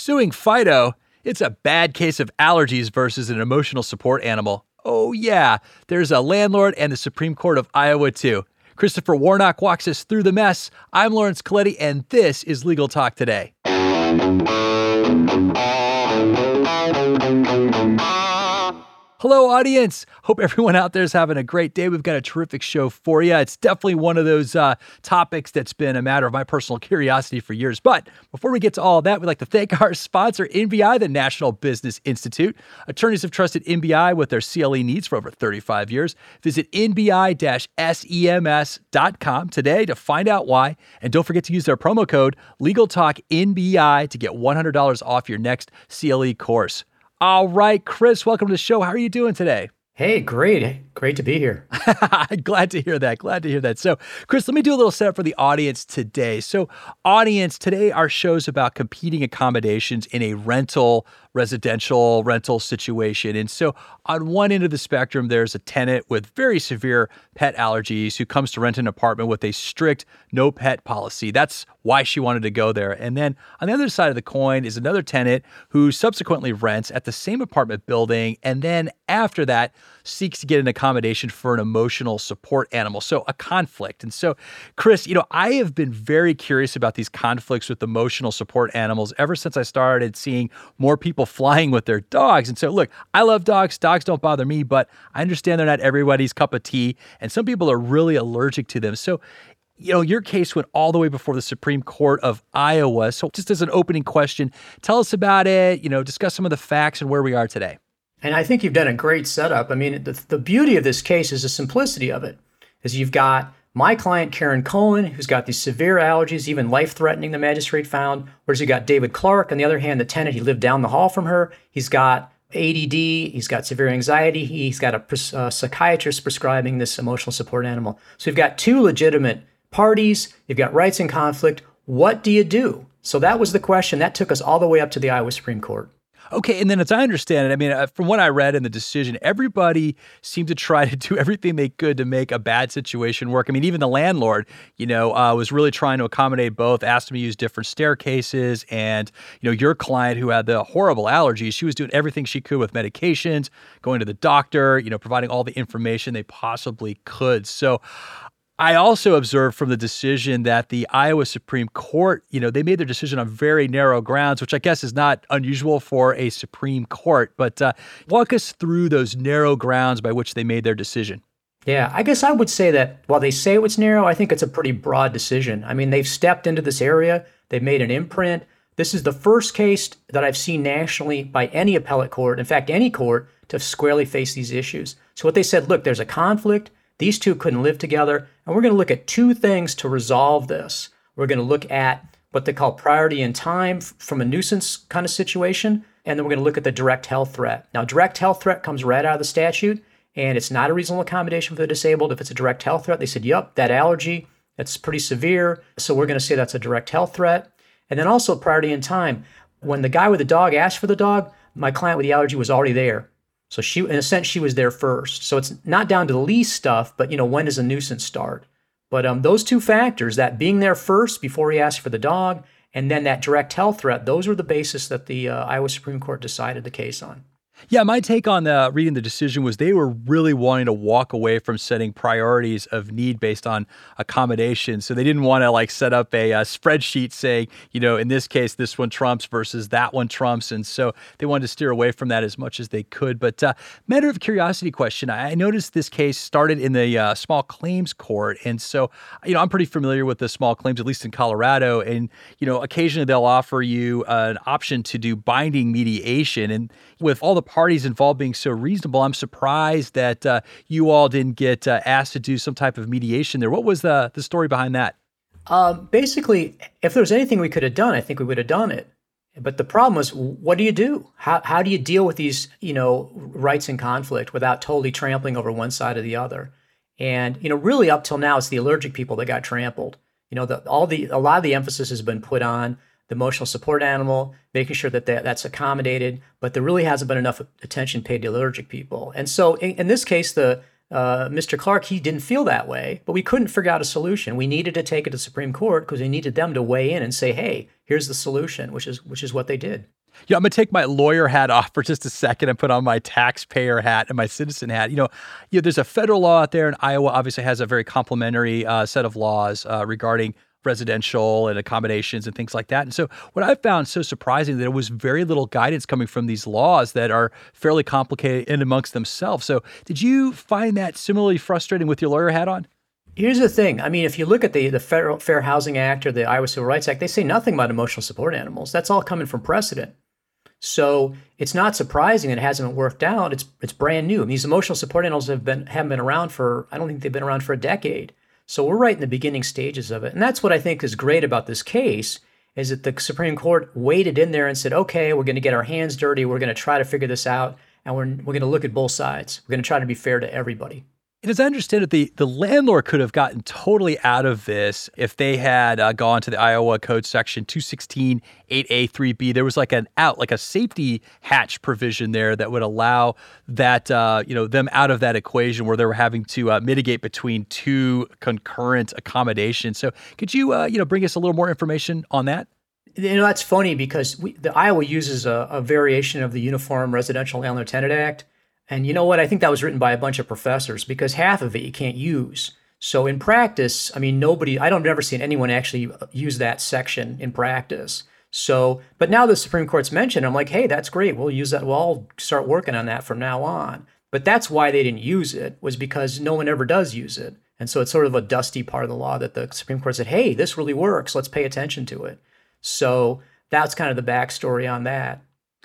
Suing Fido, it's a bad case of allergies versus an emotional support animal. Oh, yeah, there's a landlord and the Supreme Court of Iowa, too. Christopher Warnock walks us through the mess. I'm Laurence Colletti, and this is Legal Talk Today. Hello, audience. Hope everyone out there is having a great day. We've got a terrific show for you. It's definitely one of those uh, topics that's been a matter of my personal curiosity for years. But before we get to all that, we'd like to thank our sponsor, NBI, the National Business Institute. Attorneys have trusted NBI with their CLE needs for over 35 years. Visit nbi sems.com today to find out why. And don't forget to use their promo code LegalTalkNBI to get $100 off your next CLE course. All right, Chris, welcome to the show. How are you doing today? Hey, great. Great to be here. Glad to hear that. Glad to hear that. So, Chris, let me do a little setup for the audience today. So, audience, today our show's about competing accommodations in a rental residential rental situation. And so, on one end of the spectrum, there's a tenant with very severe pet allergies who comes to rent an apartment with a strict no pet policy. That's why she wanted to go there. And then on the other side of the coin is another tenant who subsequently rents at the same apartment building. And then after that, seeks to get an accommodation for an emotional support animal. So a conflict. And so, Chris, you know, I have been very curious about these conflicts with emotional support animals ever since I started seeing more people flying with their dogs. And so, look, I love dogs. Dogs don't bother me, but I understand they're not everybody's cup of tea. And some people are really allergic to them. So, you know, your case went all the way before the Supreme Court of Iowa. So, just as an opening question, tell us about it, you know, discuss some of the facts and where we are today. And I think you've done a great setup. I mean, the, the beauty of this case is the simplicity of it, is you've got my client, Karen Cohen, who's got these severe allergies, even life threatening, the magistrate found. Whereas you got David Clark, on the other hand, the tenant, he lived down the hall from her. He's got ADD, he's got severe anxiety, he's got a uh, psychiatrist prescribing this emotional support animal. So you've got two legitimate parties, you've got rights in conflict. What do you do? So that was the question. That took us all the way up to the Iowa Supreme Court. Okay, and then as I understand it, I mean, uh, from what I read in the decision, everybody seemed to try to do everything they could to make a bad situation work. I mean, even the landlord, you know, uh, was really trying to accommodate both, asked him to use different staircases, and you know, your client who had the horrible allergies, she was doing everything she could with medications, going to the doctor, you know, providing all the information they possibly could. So. I also observed from the decision that the Iowa Supreme Court, you know, they made their decision on very narrow grounds, which I guess is not unusual for a Supreme Court. But uh, walk us through those narrow grounds by which they made their decision. Yeah, I guess I would say that while they say it's narrow, I think it's a pretty broad decision. I mean, they've stepped into this area, they've made an imprint. This is the first case that I've seen nationally by any appellate court, in fact, any court, to squarely face these issues. So, what they said look, there's a conflict these two couldn't live together. And we're going to look at two things to resolve this. We're going to look at what they call priority in time from a nuisance kind of situation. And then we're going to look at the direct health threat. Now, direct health threat comes right out of the statute, and it's not a reasonable accommodation for the disabled. If it's a direct health threat, they said, yep, that allergy, that's pretty severe. So we're going to say that's a direct health threat. And then also priority in time. When the guy with the dog asked for the dog, my client with the allergy was already there. So she, in a sense, she was there first. So it's not down to the lease stuff, but you know, when does a nuisance start? But um, those two factors, that being there first before he asked for the dog, and then that direct health threat, those were the basis that the uh, Iowa Supreme Court decided the case on. Yeah, my take on the, reading the decision was they were really wanting to walk away from setting priorities of need based on accommodation. So they didn't want to like set up a, a, spreadsheet saying, you know, in this case, this one trumps versus that one trumps. And so they wanted to steer away from that as much as they could. But uh, matter of curiosity question, I noticed this case started in the uh, small claims court. And so, you know, I'm pretty familiar with the small claims, at least in Colorado. And, you know, occasionally they'll offer you an option to do binding mediation. And with all the parties involved being so reasonable, I'm surprised that uh, you all didn't get uh, asked to do some type of mediation there. What was the the story behind that? Um, basically, if there was anything we could have done, I think we would have done it. But the problem was, what do you do? How, how do you deal with these, you know, rights in conflict without totally trampling over one side or the other? And you know, really, up till now, it's the allergic people that got trampled. You know, the, all the a lot of the emphasis has been put on the emotional support animal, making sure that that's accommodated. But there really hasn't been enough attention paid to allergic people. And so in, in this case, the uh, Mr. Clark, he didn't feel that way, but we couldn't figure out a solution. We needed to take it to Supreme Court because we needed them to weigh in and say, "Hey, here's the solution," which is which is what they did. Yeah, I'm gonna take my lawyer hat off for just a second and put on my taxpayer hat and my citizen hat. You know, you know there's a federal law out there, and Iowa obviously has a very complementary uh, set of laws uh, regarding residential and accommodations and things like that. And so, what I found so surprising that there was very little guidance coming from these laws that are fairly complicated in amongst themselves. So, did you find that similarly frustrating with your lawyer hat on? Here's the thing. I mean, if you look at the the Federal Fair Housing Act or the Iowa Civil Rights Act, they say nothing about emotional support animals. That's all coming from precedent. So it's not surprising that it hasn't worked out. It's it's brand new. I mean, these emotional support animals have been haven't been around for I don't think they've been around for a decade. So we're right in the beginning stages of it. And that's what I think is great about this case is that the Supreme Court waded in there and said, okay, we're going to get our hands dirty. We're going to try to figure this out. And we're, we're going to look at both sides. We're going to try to be fair to everybody. And as I understand it, the, the landlord could have gotten totally out of this if they had uh, gone to the Iowa Code Section 216 8A3B. There was like an out, like a safety hatch provision there that would allow that, uh, you know, them out of that equation where they were having to uh, mitigate between two concurrent accommodations. So could you, uh, you know, bring us a little more information on that? You know, that's funny because we, the Iowa uses a, a variation of the Uniform Residential Landlord Tenant Act and you know what? I think that was written by a bunch of professors because half of it you can't use. So in practice, I mean, nobody, I don't ever seen anyone actually uh, use that section in practice. So, but now the Supreme Court's mentioned, I'm like, hey, that's great. We'll use that. We'll all start working on that from now on. But that's why they didn't use it was because no one ever does use it. And so it's sort of a dusty part of the law that the Supreme Court said, hey, this really works. Let's pay attention to it. So that's kind of the backstory on that.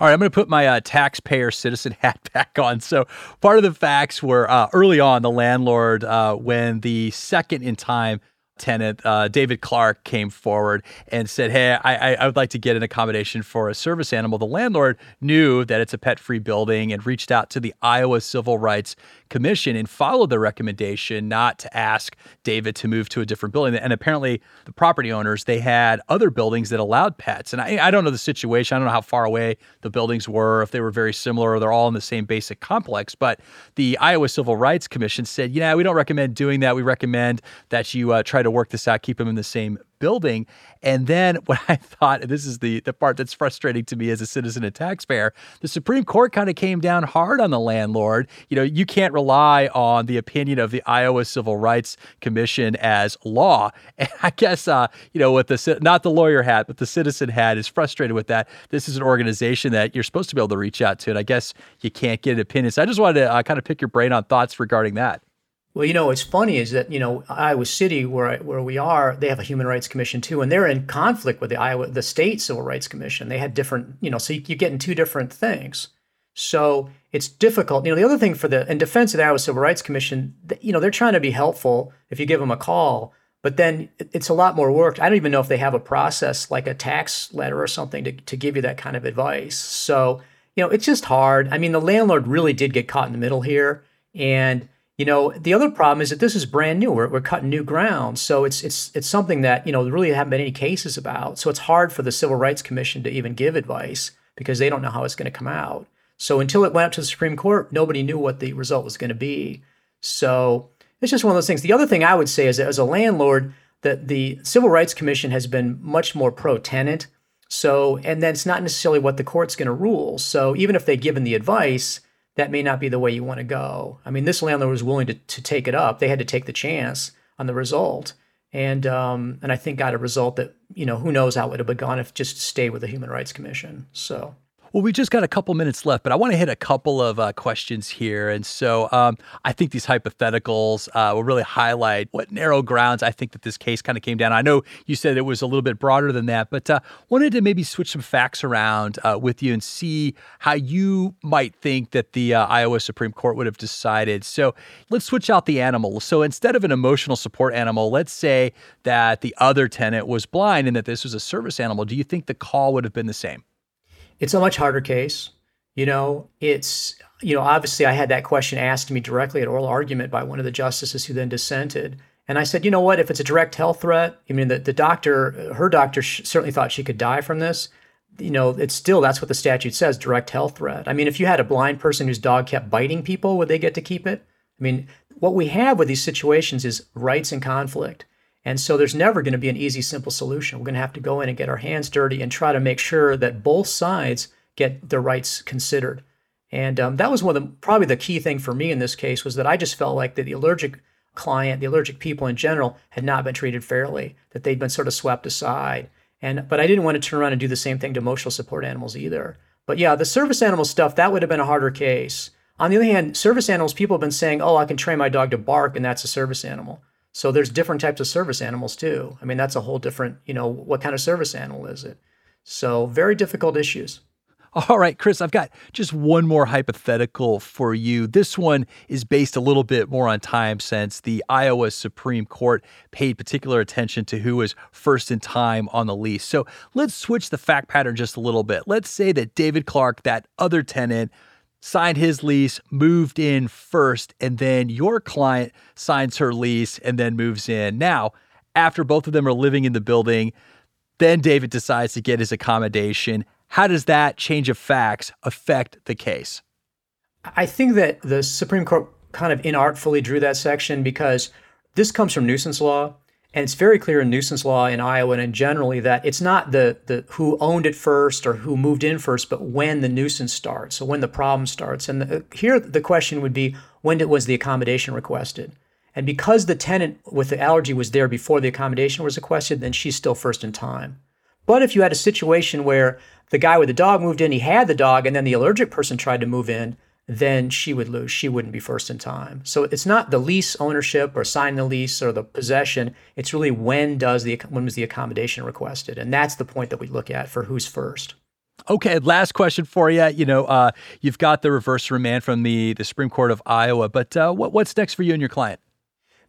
All right, I'm going to put my uh, taxpayer citizen hat back on. So, part of the facts were uh, early on, the landlord, uh, when the second in time tenant, uh, David Clark, came forward and said, Hey, I, I would like to get an accommodation for a service animal. The landlord knew that it's a pet free building and reached out to the Iowa Civil Rights Commission and followed the recommendation not to ask David to move to a different building. And apparently, the property owners they had other buildings that allowed pets. And I, I don't know the situation. I don't know how far away the buildings were, if they were very similar or they're all in the same basic complex. But the Iowa Civil Rights Commission said, yeah, we don't recommend doing that. We recommend that you uh, try to work this out, keep them in the same building. And then what I thought, this is the, the part that's frustrating to me as a citizen and taxpayer, the Supreme Court kind of came down hard on the landlord. You know, you can't rely on the opinion of the Iowa Civil Rights Commission as law. And I guess, uh, you know, with the, not the lawyer hat, but the citizen hat is frustrated with that. This is an organization that you're supposed to be able to reach out to. And I guess you can't get an opinion. So I just wanted to uh, kind of pick your brain on thoughts regarding that. Well, you know, what's funny is that you know Iowa City, where I, where we are, they have a human rights commission too, and they're in conflict with the Iowa, the state civil rights commission. They had different, you know, so you're getting two different things. So it's difficult. You know, the other thing for the in defense of the Iowa Civil Rights Commission, you know, they're trying to be helpful if you give them a call, but then it's a lot more work. I don't even know if they have a process like a tax letter or something to to give you that kind of advice. So you know, it's just hard. I mean, the landlord really did get caught in the middle here, and you know, the other problem is that this is brand new. We're, we're cutting new ground, so it's it's it's something that you know really haven't been any cases about. So it's hard for the Civil Rights Commission to even give advice because they don't know how it's going to come out. So until it went up to the Supreme Court, nobody knew what the result was going to be. So it's just one of those things. The other thing I would say is that as a landlord, that the Civil Rights Commission has been much more pro tenant. So, and that's not necessarily what the court's going to rule. So even if they've given the advice, that may not be the way you want to go. I mean, this landlord was willing to, to take it up. They had to take the chance on the result. And um, and I think got a result that, you know, who knows how it would have gone if just stayed with the Human Rights Commission. So well, we just got a couple minutes left, but I want to hit a couple of uh, questions here. And so um, I think these hypotheticals uh, will really highlight what narrow grounds I think that this case kind of came down. I know you said it was a little bit broader than that, but uh, wanted to maybe switch some facts around uh, with you and see how you might think that the uh, Iowa Supreme Court would have decided. So let's switch out the animal. So instead of an emotional support animal, let's say that the other tenant was blind and that this was a service animal. Do you think the call would have been the same? It's a much harder case. You know, it's, you know, obviously I had that question asked to me directly at oral argument by one of the justices who then dissented. And I said, you know what, if it's a direct health threat, I mean, the, the doctor, her doctor certainly thought she could die from this. You know, it's still, that's what the statute says, direct health threat. I mean, if you had a blind person whose dog kept biting people, would they get to keep it? I mean, What we have with these situations is rights in conflict. And so there's never going to be an easy, simple solution. We're going to have to go in and get our hands dirty and try to make sure that both sides get their rights considered. And um, that was one of the probably the key thing for me in this case was that I just felt like that the allergic client, the allergic people in general, had not been treated fairly, that they'd been sort of swept aside. And but I didn't want to turn around and do the same thing to emotional support animals either. But yeah, the service animal stuff that would have been a harder case. On the other hand, service animals, people have been saying, "Oh, I can train my dog to bark, and that's a service animal." So there's different types of service animals too. I mean, that's a whole different, you know, what kind of service animal is it? So very difficult issues. All right, Chris, I've got just one more hypothetical for you. This one is based a little bit more on time since the Iowa Supreme Court paid particular attention to who was first in time on the lease. So let's switch the fact pattern just a little bit. Let's say that David Clark, that other tenant, signed his lease, moved in first, and then your client signs her lease and then moves in. Now, after both of them are living in the building, then David decides to get his accommodation. How does that change of facts affect the case? I think that the Supreme Court kind of inartfully drew that section because this comes from nuisance law. And it's very clear in nuisance law in Iowa and generally that it's not the, the who owned it first or who moved in first, but when the nuisance starts, so when the problem starts. And the, here the question would be when it was the accommodation requested? And because the tenant with the allergy was there before the accommodation was requested, then she's still first in time. But if you had a situation where the guy with the dog moved in, he had the dog, and then the allergic person tried to move in, then she would lose. She wouldn't be first in time. So it's not the lease ownership or signing the lease or the possession. It's really when does the when was the accommodation requested, and that's the point that we look at for who's first. Okay, last question for you. You know, uh, you've got the reverse remand from the the Supreme Court of Iowa, but uh, what, what's next for you and your client?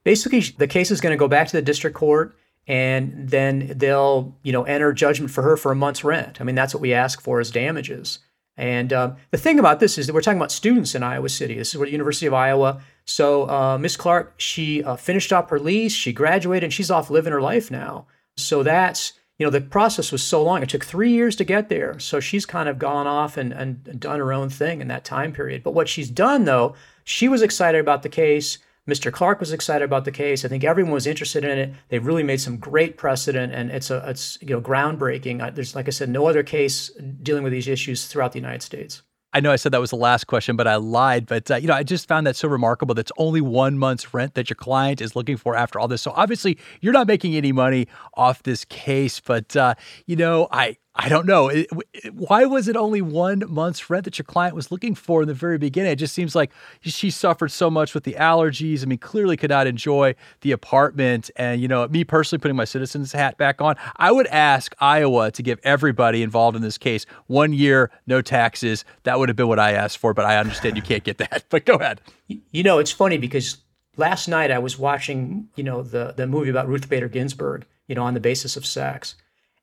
Basically, the case is going to go back to the district court, and then they'll you know enter judgment for her for a month's rent. I mean, that's what we ask for as damages. And um, the thing about this is that we're talking about students in Iowa City. This is where the University of Iowa. So uh, Miss Clark, she uh, finished up her lease, she graduated, and she's off living her life now. So that's you know the process was so long; it took three years to get there. So she's kind of gone off and, and done her own thing in that time period. But what she's done though, she was excited about the case. Mr. Clark was excited about the case. I think everyone was interested in it. They really made some great precedent, and it's a it's you know groundbreaking. There's like I said, no other case dealing with these issues throughout the United States. I know I said that was the last question, but I lied. But uh, you know, I just found that so remarkable. That's only one month's rent that your client is looking for after all this. So obviously, you're not making any money off this case. But uh, you know, I I don't know. It, it, why was it only one month's rent that your client was looking for in the very beginning? It just seems like she suffered so much with the allergies. I mean, clearly could not enjoy the apartment. And, you know, me personally putting my citizen's hat back on, I would ask Iowa to give everybody involved in this case one year, no taxes. That would have been what I asked for, but I understand you can't get that. But go ahead. You know, it's funny because last night I was watching, you know, the, the movie about Ruth Bader Ginsburg, you know, on the basis of sex.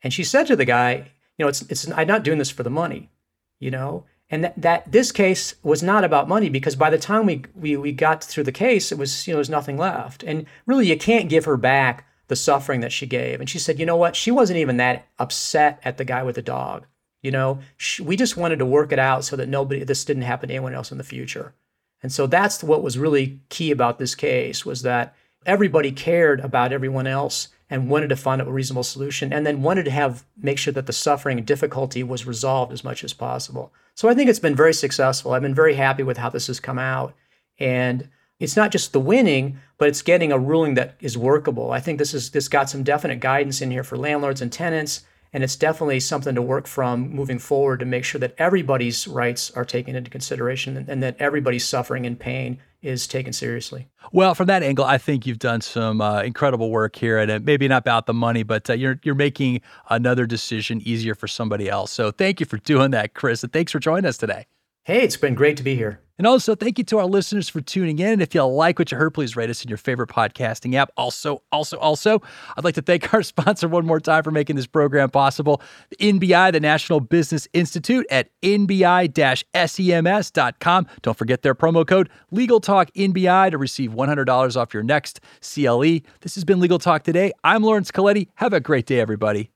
And she said to the guy, you know, it's it's I'm not doing this for the money, you know. And that, that this case was not about money because by the time we, we we got through the case, it was you know there's nothing left. And really, you can't give her back the suffering that she gave. And she said, you know what? She wasn't even that upset at the guy with the dog. You know, she, we just wanted to work it out so that nobody this didn't happen to anyone else in the future. And so that's what was really key about this case was that everybody cared about everyone else and wanted to find a reasonable solution and then wanted to have make sure that the suffering and difficulty was resolved as much as possible. So I think it's been very successful. I've been very happy with how this has come out. And it's not just the winning, but it's getting a ruling that is workable. I think this is this got some definite guidance in here for landlords and tenants and it's definitely something to work from moving forward to make sure that everybody's rights are taken into consideration and, and that everybody's suffering and pain is taken seriously. Well, from that angle, I think you've done some uh, incredible work here, and it, maybe not about the money, but uh, you're you're making another decision easier for somebody else. So thank you for doing that, Chris, and thanks for joining us today. Hey, it's been great to be here. And also, thank you to our listeners for tuning in. And if you like what you heard, please rate us in your favorite podcasting app. Also, also, also, I'd like to thank our sponsor one more time for making this program possible the NBI, the National Business Institute at nbi sems.com. Don't forget their promo code Legal Talk NBI to receive $100 off your next CLE. This has been Legal Talk Today. I'm Laurence Colletti. Have a great day, everybody.